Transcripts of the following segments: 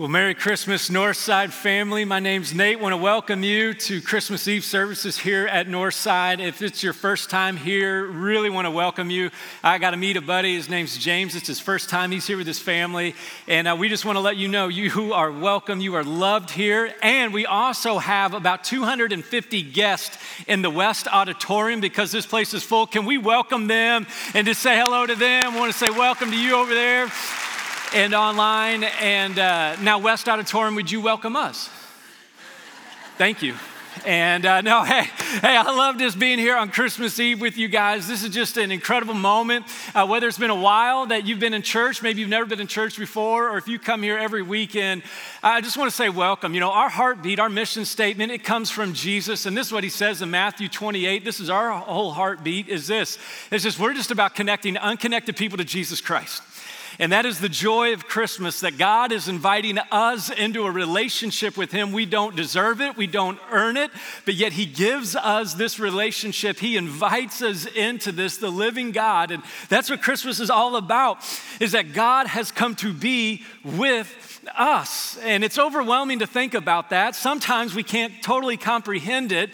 Well, Merry Christmas, Northside family. My name's Nate. Want to welcome you to Christmas Eve services here at Northside. If it's your first time here, really want to welcome you. I got to meet a buddy. His name's James. It's his first time he's here with his family, and uh, we just want to let you know you are welcome. You are loved here, and we also have about 250 guests in the West Auditorium because this place is full. Can we welcome them and just say hello to them? I want to say welcome to you over there and online. And uh, now, West Auditorium, would you welcome us? Thank you. And uh, no, hey, hey, I love just being here on Christmas Eve with you guys. This is just an incredible moment. Uh, whether it's been a while that you've been in church, maybe you've never been in church before, or if you come here every weekend, I just want to say welcome. You know, our heartbeat, our mission statement, it comes from Jesus, and this is what he says in Matthew 28. This is our whole heartbeat. Is this? It's just we're just about connecting unconnected people to Jesus Christ. And that is the joy of Christmas that God is inviting us into a relationship with Him. We don't deserve it, we don't earn it, but yet He gives us this relationship. He invites us into this, the living God. And that's what Christmas is all about, is that God has come to be with us. And it's overwhelming to think about that. Sometimes we can't totally comprehend it,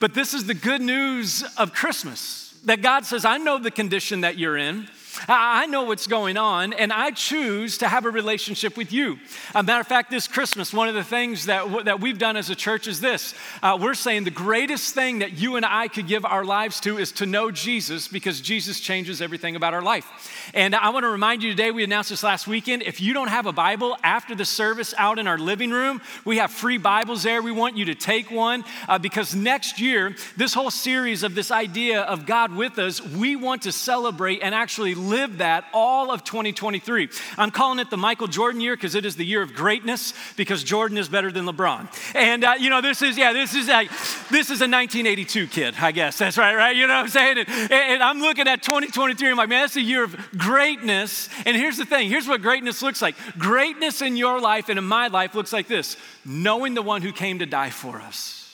but this is the good news of Christmas that God says, I know the condition that you're in. I know what's going on, and I choose to have a relationship with you. A matter of fact, this Christmas, one of the things that, that we've done as a church is this uh, we're saying the greatest thing that you and I could give our lives to is to know Jesus because Jesus changes everything about our life. And I want to remind you today, we announced this last weekend. If you don't have a Bible after the service out in our living room, we have free Bibles there. We want you to take one uh, because next year, this whole series of this idea of God with us, we want to celebrate and actually live that all of 2023. I'm calling it the Michael Jordan year because it is the year of greatness because Jordan is better than LeBron. And uh, you know, this is yeah, this is like this is a 1982 kid, I guess. That's right, right? You know what I'm saying? And, and I'm looking at 2023. I'm like, man, that's a year of greatness. And here's the thing. Here's what greatness looks like. Greatness in your life and in my life looks like this: knowing the one who came to die for us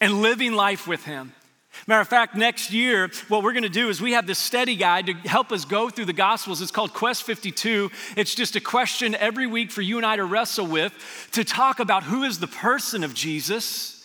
and living life with him. Matter of fact, next year, what we're going to do is we have this study guide to help us go through the Gospels. It's called Quest 52. It's just a question every week for you and I to wrestle with to talk about who is the person of Jesus.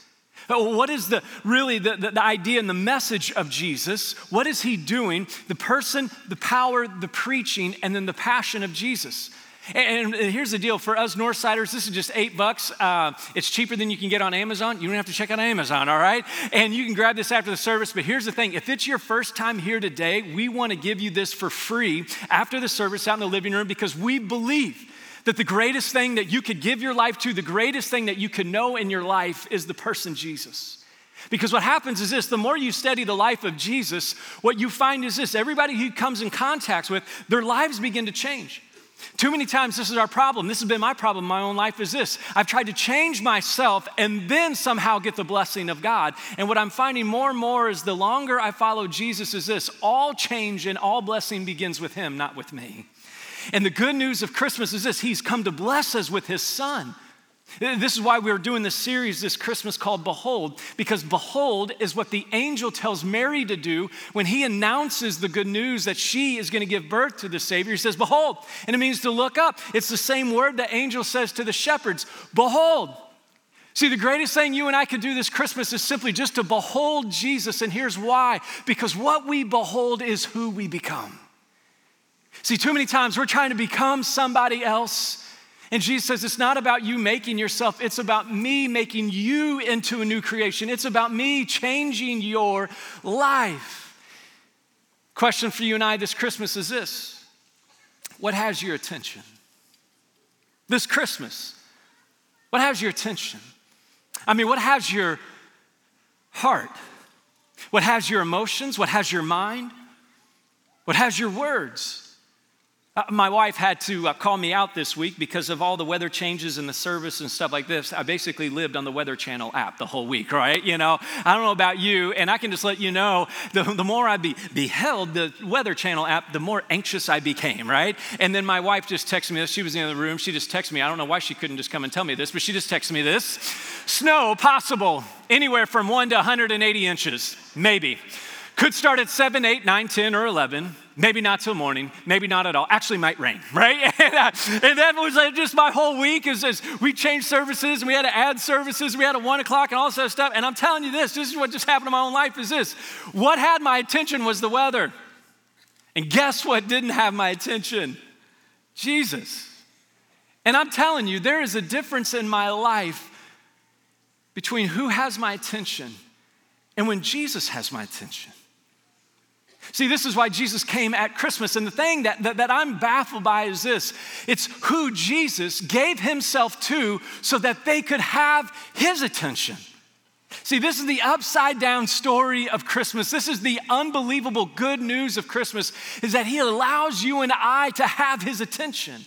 Oh, what is the really the, the, the idea and the message of Jesus? What is he doing? The person, the power, the preaching, and then the passion of Jesus. And, here's the deal for us Northsiders, this is just eight bucks. Uh, it's cheaper than you can get on Amazon. You don't have to check out Amazon, all right? And you can grab this after the service. But here's the thing if it's your first time here today, we want to give you this for free after the service out in the living room because we believe that the greatest thing that you could give your life to, the greatest thing that you could know in your life is the person Jesus. Because what happens is this the more you study the life of Jesus, what you find is this everybody he comes in contact with, their lives begin to change. Too many times, this is our problem. This has been my problem my own life is this. I've tried to change myself and then somehow get the blessing of God. And what I'm finding more and more is the longer I follow Jesus is this all change and all blessing begins with Him, not with me. And the good news of Christmas is this He's come to bless us with His Son. This is why we're doing this series this Christmas called Behold, because Behold is what the angel tells Mary to do when he announces the good news that she is going to give birth to the Savior. He says, Behold, and it means to look up. It's the same word the angel says to the shepherds Behold. See, the greatest thing you and I could do this Christmas is simply just to behold Jesus, and here's why because what we behold is who we become. See, too many times we're trying to become somebody else and Jesus says, It's not about you making yourself, it's about me making you into a new creation. It's about me changing your life. Question for you and I this Christmas is this What has your attention? This Christmas, what has your attention? I mean, what has your heart? What has your emotions? What has your mind? What has your words? Uh, my wife had to uh, call me out this week because of all the weather changes in the service and stuff like this. I basically lived on the Weather Channel app the whole week, right? You know, I don't know about you, and I can just let you know the, the more I be, beheld the Weather Channel app, the more anxious I became, right? And then my wife just texted me this. She was in the other room. She just texted me. I don't know why she couldn't just come and tell me this, but she just texted me this Snow possible anywhere from 1 to 180 inches, maybe. Could start at 7, 8, 9, 10, or 11 maybe not till morning, maybe not at all. Actually, might rain, right? And, uh, and that was uh, just my whole week. Is, is we changed services and we had to add services. We had a one o'clock and all this stuff. And I'm telling you this: this is what just happened in my own life. Is this what had my attention was the weather, and guess what didn't have my attention? Jesus. And I'm telling you, there is a difference in my life between who has my attention and when Jesus has my attention. See, this is why Jesus came at Christmas. And the thing that, that, that, I'm baffled by is this it's who Jesus gave himself to so that they could have his attention. See, this is the upside down story of Christmas. This is the unbelievable good news of Christmas is that he allows you and I to have his attention.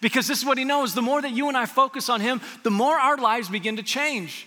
Because this is what he knows the more that you and I focus on him, the more our lives begin to change.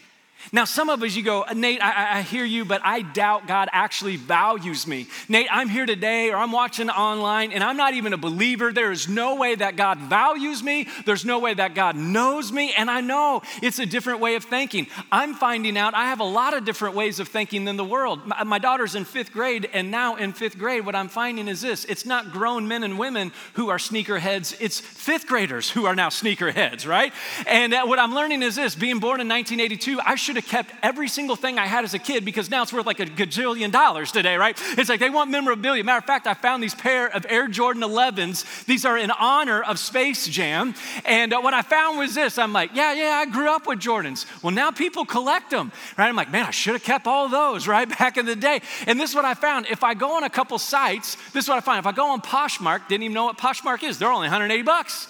Now, some of us, you go, Nate, I, I, hear you, but I doubt God actually values me. Nate, I'm here today or I'm watching online and I'm not even a believer. There is no way that God values me. There's no way that God knows me. And I know it's a different way of thinking. I'm finding out I have a lot of different ways of thinking than the world. My, my daughter's in fifth grade, and now in fifth grade, what I'm finding is this it's not grown men and women who are sneakerheads, it's fifth graders who are now sneakerheads, right? And uh, what I'm learning is this being born in 1982, I should should have kept every single thing I had as a kid because now it's worth like a gajillion dollars today, right? It's like they want memorabilia. Matter of fact, I found these pair of Air Jordan 11s. These are in honor of Space Jam. And uh, what I found was this I'm like, yeah, yeah, I grew up with Jordans. Well, now people collect them, right? I'm like, man, I should have kept all those, right? Back in the day. And this is what I found. If I go on a couple sites, this is what I find. If I go on Poshmark, didn't even know what Poshmark is, they're only 180 bucks.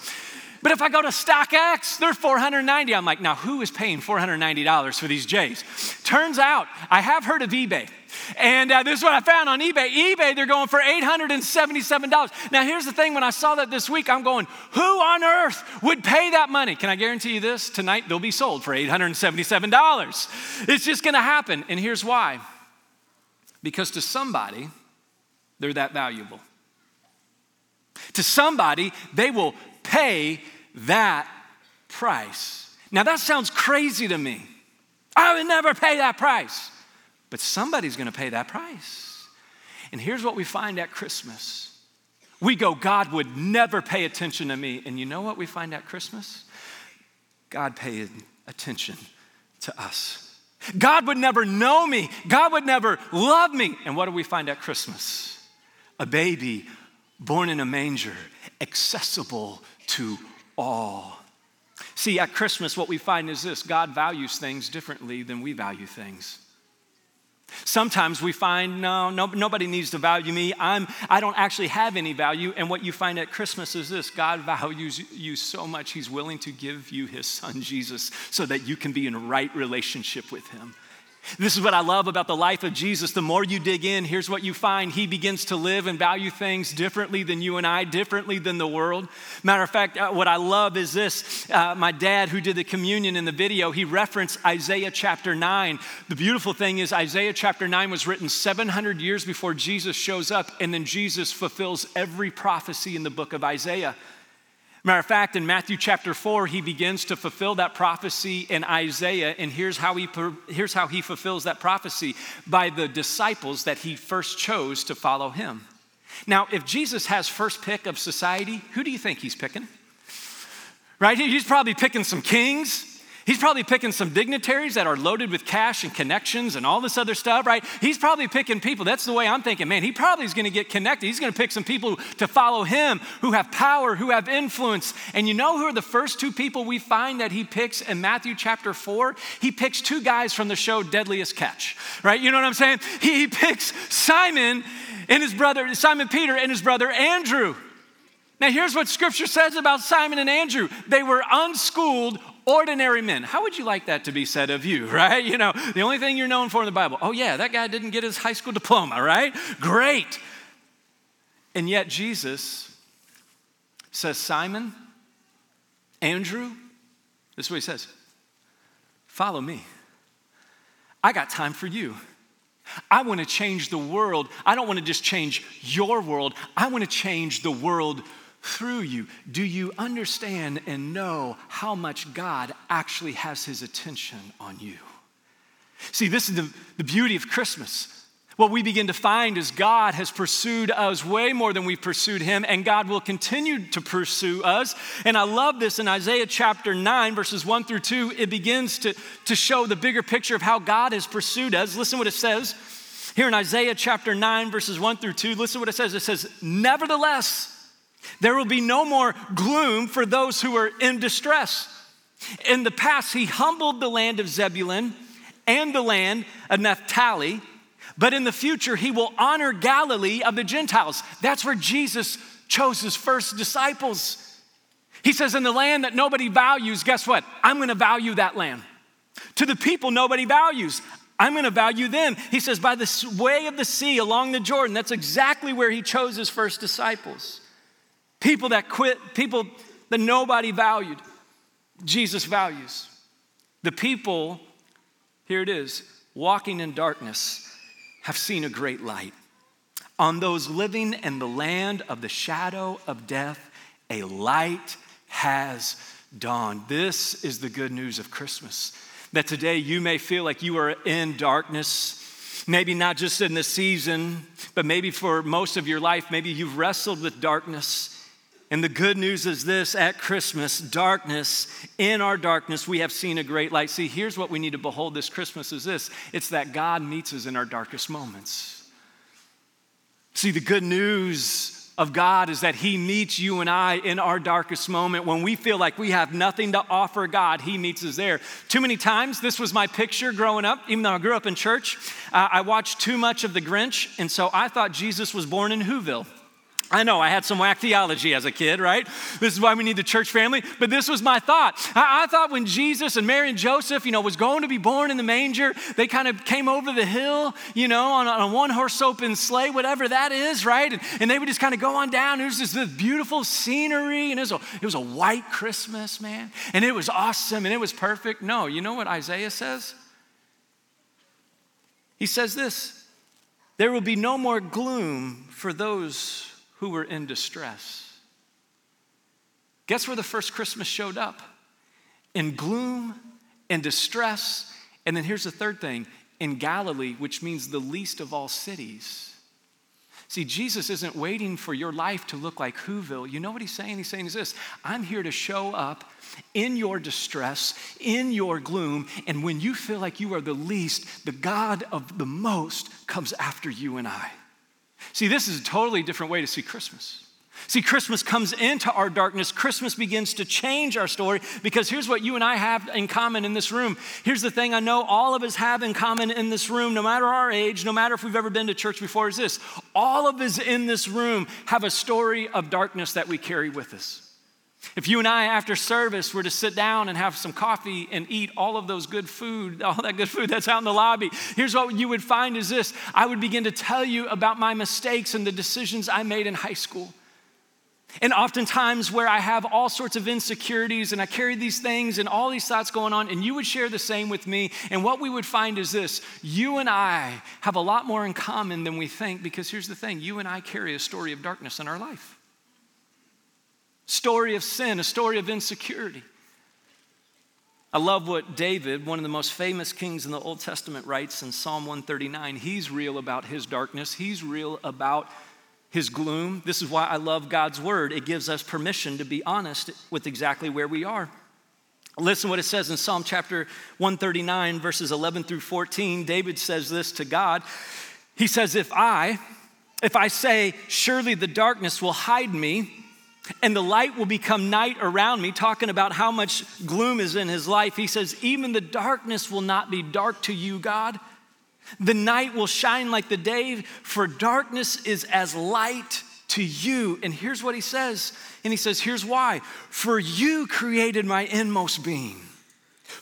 But if I go to StockX, they're 490. I'm like, now who is paying $490 for these J's? Turns out I have heard of eBay. And uh, this is what I found on eBay. eBay, they're going for $877. Now, here's the thing when I saw that this week, I'm going, who on earth would pay that money? Can I guarantee you this? Tonight, they'll be sold for $877. It's just gonna happen. And here's why because to somebody, they're that valuable. To somebody, they will pay that price. Now, that sounds crazy to me. I would never pay that price. But somebody's gonna pay that price. And here's what we find at Christmas we go, God would never pay attention to me. And you know what we find at Christmas? God paid attention to us. God would never know me. God would never love me. And what do we find at Christmas? A baby born in a manger, accessible to all. See, at Christmas, what we find is this God values things differently than we value things. Sometimes we find, no, no, nobody needs to value me. I'm, I don't actually have any value. And what you find at Christmas is this God values you so much, He's willing to give you His Son, Jesus, so that you can be in right relationship with Him. This is what I love about the life of Jesus. The more you dig in, here's what you find. He begins to live and value things differently than you and I, differently than the world. Matter of fact, uh, what I love is this. Uh, my dad, who did the communion in the video, he referenced Isaiah chapter 9. The beautiful thing is, Isaiah chapter 9 was written 700 years before Jesus shows up, and then Jesus fulfills every prophecy in the book of Isaiah. Matter of fact, in Matthew chapter 4, he begins to fulfill that prophecy in Isaiah, and here's how he, here's how he fulfills that prophecy by the disciples that he first chose to follow him. Now, if Jesus has first pick of society, who do you think he's picking? Right? He's probably picking some kings, He's probably picking some dignitaries that are loaded with cash and connections and all this other stuff, right? He's probably picking people. That's the way I'm thinking, man, he probably is going to get connected. He's going to pick some people to follow him who have power, who have influence. And you know who are the first two people we find that he picks in Matthew chapter 4? He picks two guys from the show Deadliest Catch, right? You know what I'm saying? He picks Simon and his brother, Simon Peter and his brother Andrew. Now, here's what scripture says about Simon and Andrew they were unschooled, ordinary men. How would you like that to be said of you, right? You know, the only thing you're known for in the Bible, oh, yeah, that guy didn't get his high school diploma, right? Great. And yet, Jesus says, Simon, Andrew, this is what he says follow me. I got time for you. I want to change the world. I don't want to just change your world, I want to change the world through you. Do you understand and know how much God actually has his attention on you? See, this is the, the beauty of Christmas. what we begin to find is God has pursued us way more than we've pursued Him, and God will continue to pursue us. And I love this in Isaiah chapter 9, verses 1 through 2. It begins to, to show the bigger picture of how God has pursued us. Listen what it says here in Isaiah chapter 9, verses 1 through 2. Listen what it says. It says, Nevertheless, there will be no more gloom for those who are in distress. In the past, He humbled the land of Zebulun and the land of Naphtali but in the future, he will honor Galilee of the Gentiles. That's where Jesus chose his first disciples. He says, In the land that nobody values, guess what? I'm gonna value that land. To the people nobody values, I'm gonna value them. He says, By the way of the sea along the Jordan, that's exactly where he chose his first disciples. People that quit, people that nobody valued, Jesus values. The people, here it is, walking in darkness have seen a great light. On those living in the land of the shadow of death, a light has dawned. This is the good news of Christmas. That today you may feel like you are in darkness, maybe not just in the season, but maybe for most of your life, maybe you've wrestled with darkness. And the good news is this at Christmas, darkness, in our darkness, we have seen a great light. See, here's what we need to behold this Christmas is this it's that God meets us in our darkest moments. See, the good news of God is that He meets you and I in our darkest moment. When we feel like we have nothing to offer God, He meets us there. Too many times, this was my picture growing up, even though I grew up in church. Uh, I watched too much of The Grinch, and so I thought Jesus was born in Whoville. I know I had some whack theology as a kid, right? This is why we need the church family. But this was my thought. I, I, thought when Jesus and Mary and Joseph, you know, was going to be born in the manger, they kind of came over the hill, you know, on, on a one horse open sleigh, whatever that is, right? And, and they would just kind of go on down. It was this, this beautiful scenery, and it was, a, it was a white Christmas, man. And it was awesome, and it was perfect. No, you know what Isaiah says? He says this there will be no more gloom for those who were in distress. Guess where the first Christmas showed up? In gloom and distress. And then here's the third thing in Galilee, which means the least of all cities. See, Jesus isn't waiting for your life to look like Whoville. You know what he's saying? He's saying is this I'm here to show up in your distress, in your gloom, and when you feel like you are the least, the God of the most comes after you and I. See, this is a totally different way to see Christmas. See, Christmas comes into our darkness. Christmas begins to change our story because here's what you and I have in common in this room. Here's the thing I know all of us have in common in this room, no matter our age, no matter if we've ever been to church before, is this. All of us in this room have a story of darkness that we carry with us. If you and I, after service, were to sit down and have some coffee and eat all of those good food, all that good food that's out in the lobby, here's what you would find is this I would begin to tell you about my mistakes and the decisions I made in high school. And oftentimes, where I have all sorts of insecurities and I carry these things and all these thoughts going on, and you would share the same with me. And what we would find is this you and I have a lot more in common than we think because here's the thing you and I carry a story of darkness in our life story of sin, a story of insecurity. I love what David, one of the most famous kings in the Old Testament, writes in Psalm 139. He's real about his darkness, he's real about his gloom. This is why I love God's word. It gives us permission to be honest with exactly where we are. Listen what it says in Psalm chapter 139, verses 11 through 14. David says this to God. He says, If I, if I say, surely the darkness will hide me, and the light will become night around me, talking about how much gloom is in his life. He says, Even the darkness will not be dark to you, God. The night will shine like the day, for darkness is as light to you. And here's what he says. And he says, Here's why. For you created my inmost being.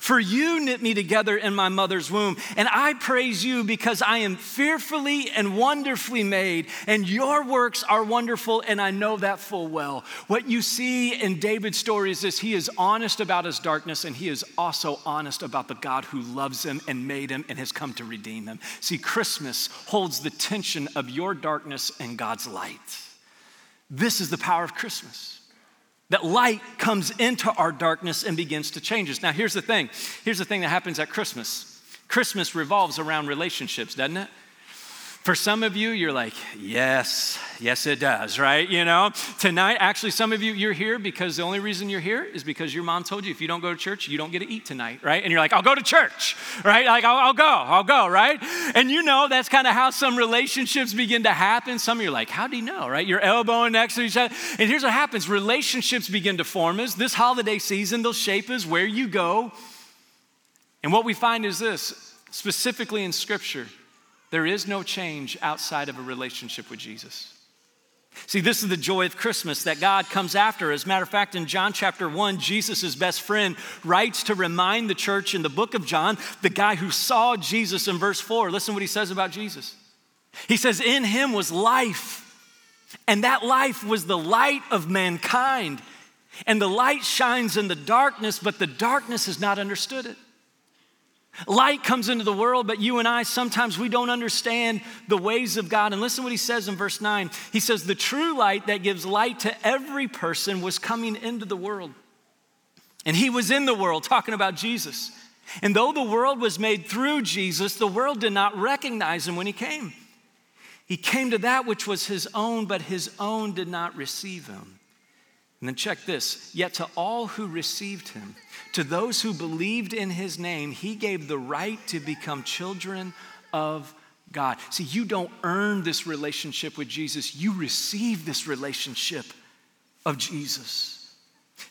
For you knit me together in my mother's womb. And I praise you because I am fearfully and wonderfully made, and your works are wonderful, and I know that full well. What you see in David's story is this he is honest about his darkness, and he is also honest about the God who loves him and made him and has come to redeem him. See, Christmas holds the tension of your darkness and God's light. This is the power of Christmas that light comes into our darkness and begins to change us. Now, here's the thing here's the thing that happens at Christmas Christmas revolves around relationships, doesn't it? For some of you, you're like, yes, yes, it does, right? You know, tonight, actually, some of you, you're here because the only reason you're here is because your mom told you if you don't go to church, you don't get to eat tonight, right? And you're like, I'll go to church, right? Like, I'll, I'll go, I'll go, right? And you know, that's kind of how some relationships begin to happen. Some of you are like, how do you know, right? You're elbowing next to each other. And here's what happens relationships begin to form as this holiday season, they'll shape as where you go. And what we find is this, specifically in Scripture there is no change outside of a relationship with Jesus. See, this is the joy of Christmas that God comes after. As a matter of fact, in John chapter 1, Jesus' best friend writes to remind the church in the book of John, the guy who saw Jesus in verse 4. Listen what he says about Jesus. He says, In him was life, and that life was the light of mankind. And the light shines in the darkness, but the darkness has not understood it. Light comes into the world, but you and I, sometimes we don't understand the ways of God. And listen what he says in verse 9. He says, The true light that gives light to every person was coming into the world. And he was in the world, talking about Jesus. And though the world was made through Jesus, the world did not recognize him when he came. He came to that which was his own, but his own did not receive him. And then check this yet to all who received him, to those who believed in his name, he gave the right to become children of God. See, you don't earn this relationship with Jesus, you receive this relationship of Jesus.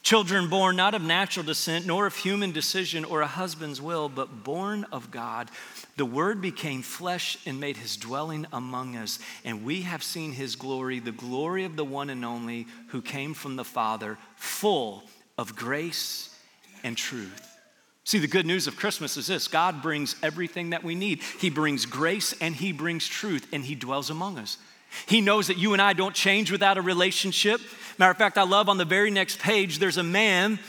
Children born not of natural descent, nor of human decision or a husband's will, but born of God. The Word became flesh and made his dwelling among us, and we have seen his glory, the glory of the one and only who came from the Father, full of grace and truth. See, the good news of Christmas is this God brings everything that we need. He brings grace and He brings truth, and He dwells among us. He knows that you and I don't change without a relationship. Matter of fact, I love on the very next page, there's a man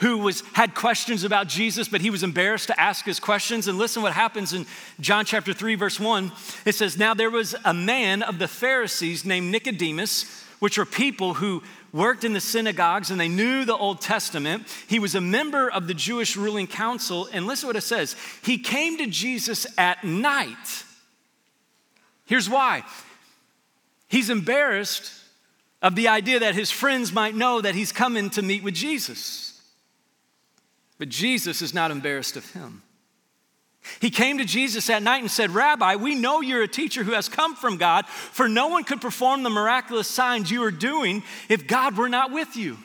who was had questions about Jesus, but he was embarrassed to ask his questions. And listen what happens in John chapter 3, verse 1. It says, Now there was a man of the Pharisees named Nicodemus, which are people who worked in the synagogues and they knew the Old Testament. He was a member of the Jewish ruling council. And listen to what it says. He came to Jesus at night. Here's why. He's embarrassed of the idea that his friends might know that he's coming to meet with Jesus. But Jesus is not embarrassed of him. He came to Jesus that night and said, Rabbi, we know you're a teacher who has come from God, for no one could perform the miraculous signs you are doing if God were not with you.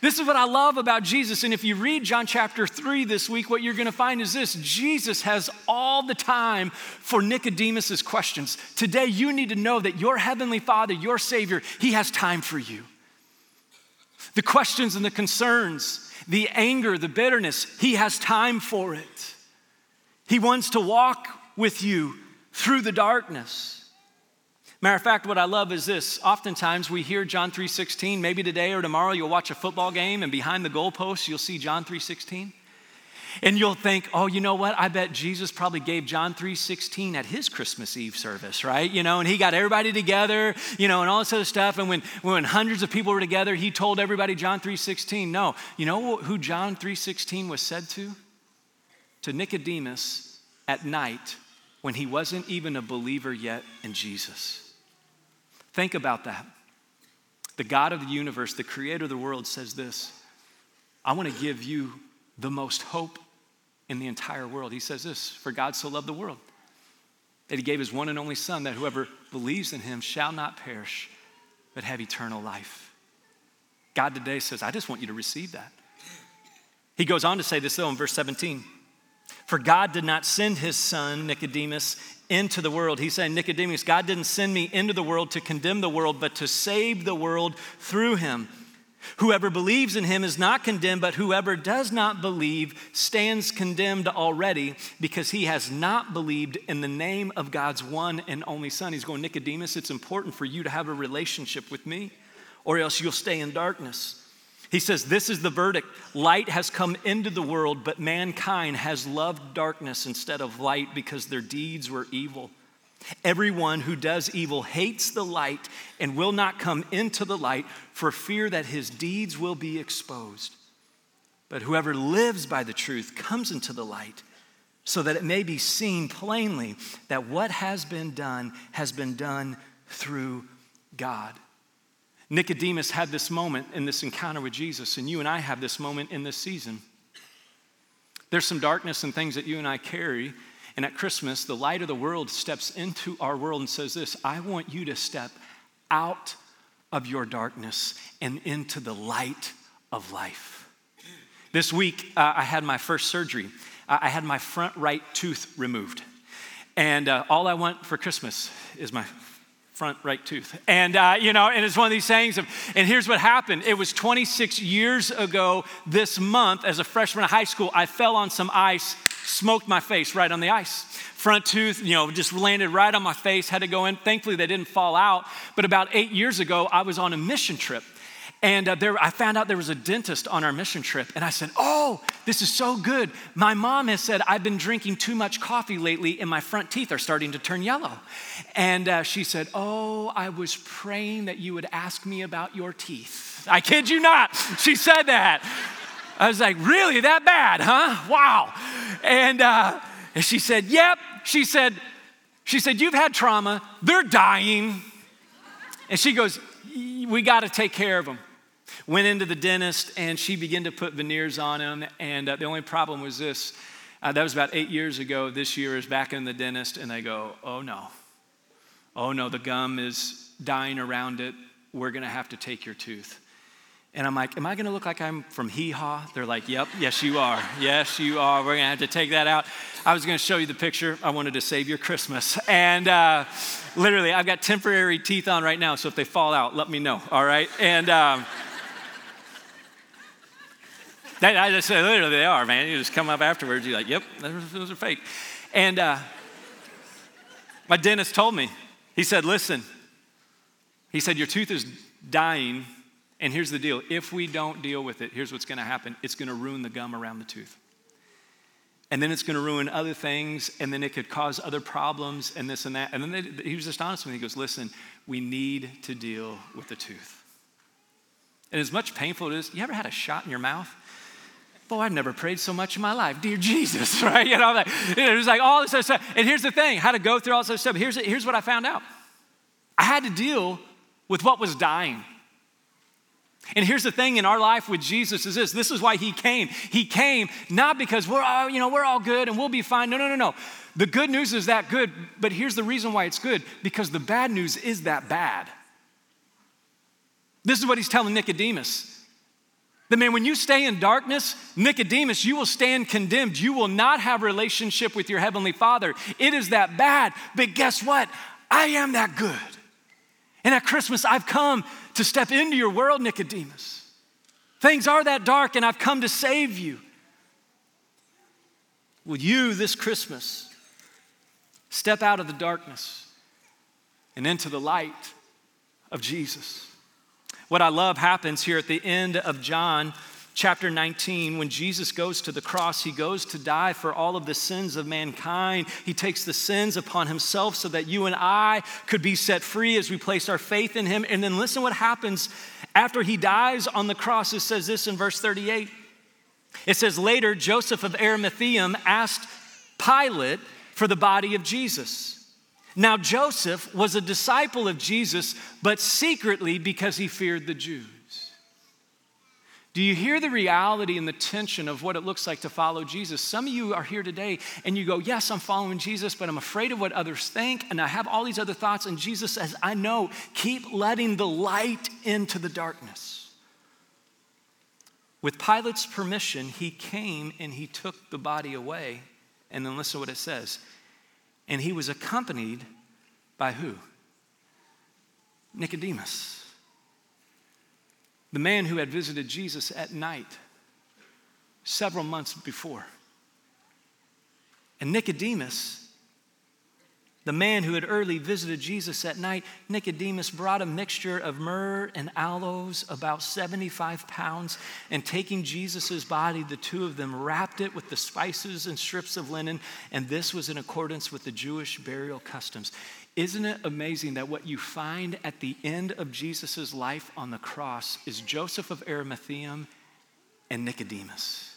This is what I love about Jesus. And if you read John chapter 3 this week, what you're going to find is this Jesus has all the time for Nicodemus's questions. Today, you need to know that your heavenly Father, your Savior, He has time for you. The questions and the concerns, the anger, the bitterness, He has time for it. He wants to walk with you through the darkness. Matter of fact, what I love is this. Oftentimes we hear John 3:16. Maybe today or tomorrow you'll watch a football game and behind the goalpost you'll see John 3:16. And you'll think, oh, you know what? I bet Jesus probably gave John 3:16 at his Christmas Eve service, right? You know, and he got everybody together, you know, and all this other stuff. And when, when hundreds of people were together, he told everybody John 3:16. No, you know who John 3:16 was said to? To Nicodemus at night when he wasn't even a believer yet in Jesus. Think about that. The God of the universe, the creator of the world, says this I want to give you the most hope in the entire world. He says this For God so loved the world that he gave his one and only Son, that whoever believes in him shall not perish, but have eternal life. God today says, I just want you to receive that. He goes on to say this, though, in verse 17. For God did not send his son, Nicodemus, into the world. He's saying, Nicodemus, God didn't send me into the world to condemn the world, but to save the world through him. Whoever believes in him is not condemned, but whoever does not believe stands condemned already because he has not believed in the name of God's one and only Son. He's going, Nicodemus, it's important for you to have a relationship with me, or else you'll stay in darkness. He says, This is the verdict. Light has come into the world, but mankind has loved darkness instead of light because their deeds were evil. Everyone who does evil hates the light and will not come into the light for fear that his deeds will be exposed. But whoever lives by the truth comes into the light so that it may be seen plainly that what has been done has been done through God. Nicodemus had this moment in this encounter with Jesus, and you and I have this moment in this season. There's some darkness and things that you and I carry, and at Christmas, the light of the world steps into our world and says, This, I want you to step out of your darkness and into the light of life. This week, uh, I had my first surgery. I had my front right tooth removed. And uh, all I want for Christmas is my front right tooth. And, uh, you know, and it's one of these sayings of, and here's what happened. It was 26 years ago this month, as a freshman in high school, I fell on some ice, smoked my face right on the ice. Front tooth, you know, just landed right on my face, had to go in. Thankfully, they didn't fall out. But about eight years ago, I was on a mission trip. And uh, there, I found out there was a dentist on our mission trip. And I said, Oh, this is so good. My mom has said I've been drinking too much coffee lately and my front teeth are starting to turn yellow. And uh, she said, Oh, I was praying that you would ask me about your teeth. I kid you not. She said that. I was like, Really? That bad, huh? Wow. And, uh, and she said, Yep. She said, she said, You've had trauma. They're dying. And she goes, We got to take care of them went into the dentist and she began to put veneers on him. And uh, the only problem was this uh, that was about eight years ago. This year is back in the dentist, and they go, Oh no. Oh no, the gum is dying around it. We're going to have to take your tooth. And I'm like, Am I going to look like I'm from Hee Haw? They're like, Yep, yes, you are. Yes, you are. We're going to have to take that out. I was going to show you the picture. I wanted to save your Christmas. And uh, literally, I've got temporary teeth on right now, so if they fall out, let me know, all right? And. Um, that, I just literally, they are, man. You just come up afterwards, you're like, yep, those are fake. And uh, my dentist told me, he said, listen, he said, your tooth is dying, and here's the deal. If we don't deal with it, here's what's going to happen it's going to ruin the gum around the tooth. And then it's going to ruin other things, and then it could cause other problems, and this and that. And then they, he was just honest with me. He goes, Listen, we need to deal with the tooth. And as much painful as it is, you ever had a shot in your mouth? Boy, I've never prayed so much in my life. Dear Jesus, right? You know, like, it was like all this other stuff. And here's the thing how to go through all this stuff. Here's, here's what I found out I had to deal with what was dying. And here's the thing in our life with Jesus is this. This is why he came. He came not because we're all, you know, we're all good and we'll be fine. No, no, no, no. The good news is that good, but here's the reason why it's good because the bad news is that bad. This is what he's telling Nicodemus. That man, when you stay in darkness, Nicodemus, you will stand condemned. You will not have relationship with your heavenly Father. It is that bad. But guess what? I am that good. And at Christmas, I've come to step into your world, Nicodemus. Things are that dark, and I've come to save you. Will you this Christmas step out of the darkness and into the light of Jesus? What I love happens here at the end of John chapter 19, when Jesus goes to the cross, he goes to die for all of the sins of mankind. He takes the sins upon himself so that you and I could be set free as we place our faith in him. And then listen what happens after he dies on the cross. It says this in verse 38. It says, Later, Joseph of Arimathea asked Pilate for the body of Jesus. Now, Joseph was a disciple of Jesus, but secretly because he feared the Jews. Do you hear the reality and the tension of what it looks like to follow Jesus? Some of you are here today and you go, Yes, I'm following Jesus, but I'm afraid of what others think, and I have all these other thoughts. And Jesus says, I know, keep letting the light into the darkness. With Pilate's permission, he came and he took the body away. And then listen to what it says and he was accompanied by who? Nicodemus, the man who had visited Jesus at night several months before. And Nicodemus the man who had early visited Jesus at night, Nicodemus, brought a mixture of myrrh and aloes, about 75 pounds, and taking Jesus' body, the two of them wrapped it with the spices and strips of linen, and this was in accordance with the Jewish burial customs. Isn't it amazing that what you find at the end of Jesus' life on the cross is Joseph of Arimathea and Nicodemus?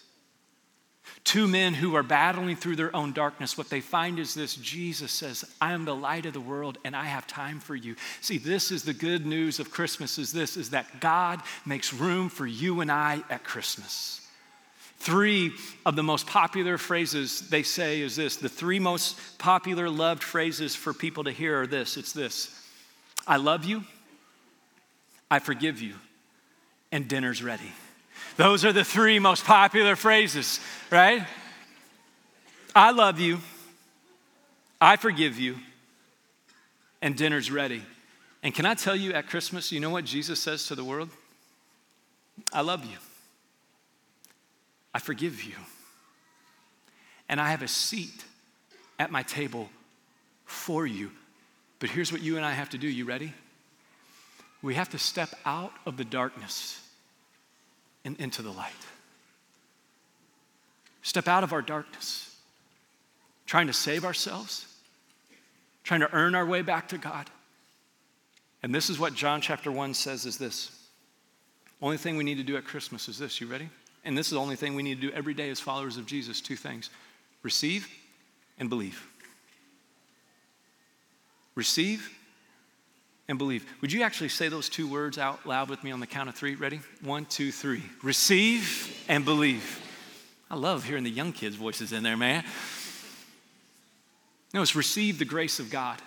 Two men who are battling through their own darkness, what they find is this Jesus says, I am the light of the world and I have time for you. See, this is the good news of Christmas is this is that God makes room for you and I at Christmas. Three of the most popular phrases they say is this. The three most popular loved phrases for people to hear are this. It's this. I love you. I forgive you. And dinner's ready. Those are the three most popular phrases, right? I love you, I forgive you, and dinner's ready. And can I tell you at Christmas, you know what Jesus says to the world? I love you, I forgive you, and I have a seat at my table for you. But here's what you and I have to do. You ready? We have to step out of the darkness and into the light. Step out of our darkness, trying to save ourselves, trying to earn our way back to God. And this is what John chapter 1 says is this. Only thing we need to do at Christmas is this. You ready? And this is the only thing we need to do every day as followers of Jesus two things receive and believe. Receive and believe. Would you actually say those two words out loud with me on the count of three? Ready? One, two, three. Receive and believe. I love hearing the young kids' voices in there, man. No, it's receive the grace of God.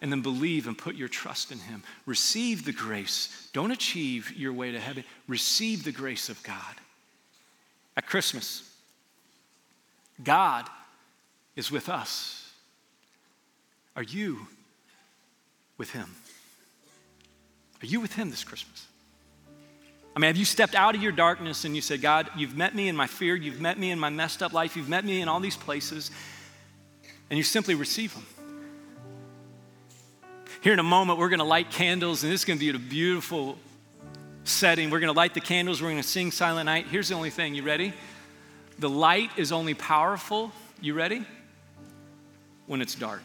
And then believe and put your trust in Him. Receive the grace. Don't achieve your way to heaven. Receive the grace of God. At Christmas, God is with us. Are you with Him? Are you with Him this Christmas? I mean, have you stepped out of your darkness and you said, God, you've met me in my fear, you've met me in my messed up life, you've met me in all these places, and you simply receive Him? Here in a moment, we're going to light candles, and this is going to be a beautiful setting. We're going to light the candles, we're going to sing Silent Night. Here's the only thing you ready? The light is only powerful, you ready? When it's dark.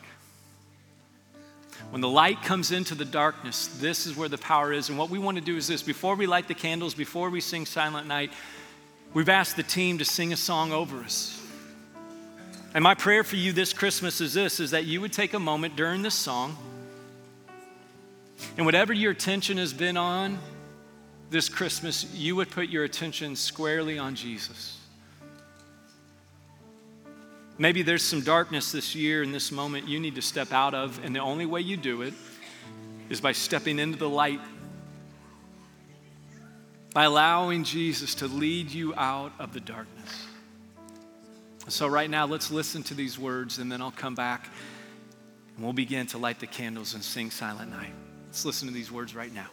When the light comes into the darkness, this is where the power is. And what we want to do is this before we light the candles, before we sing Silent Night, we've asked the team to sing a song over us. And my prayer for you this Christmas is this is that you would take a moment during this song and whatever your attention has been on this Christmas, you would put your attention squarely on Jesus. Maybe there's some darkness this year in this moment you need to step out of, and the only way you do it is by stepping into the light, by allowing Jesus to lead you out of the darkness. So, right now, let's listen to these words, and then I'll come back and we'll begin to light the candles and sing Silent Night. Let's listen to these words right now.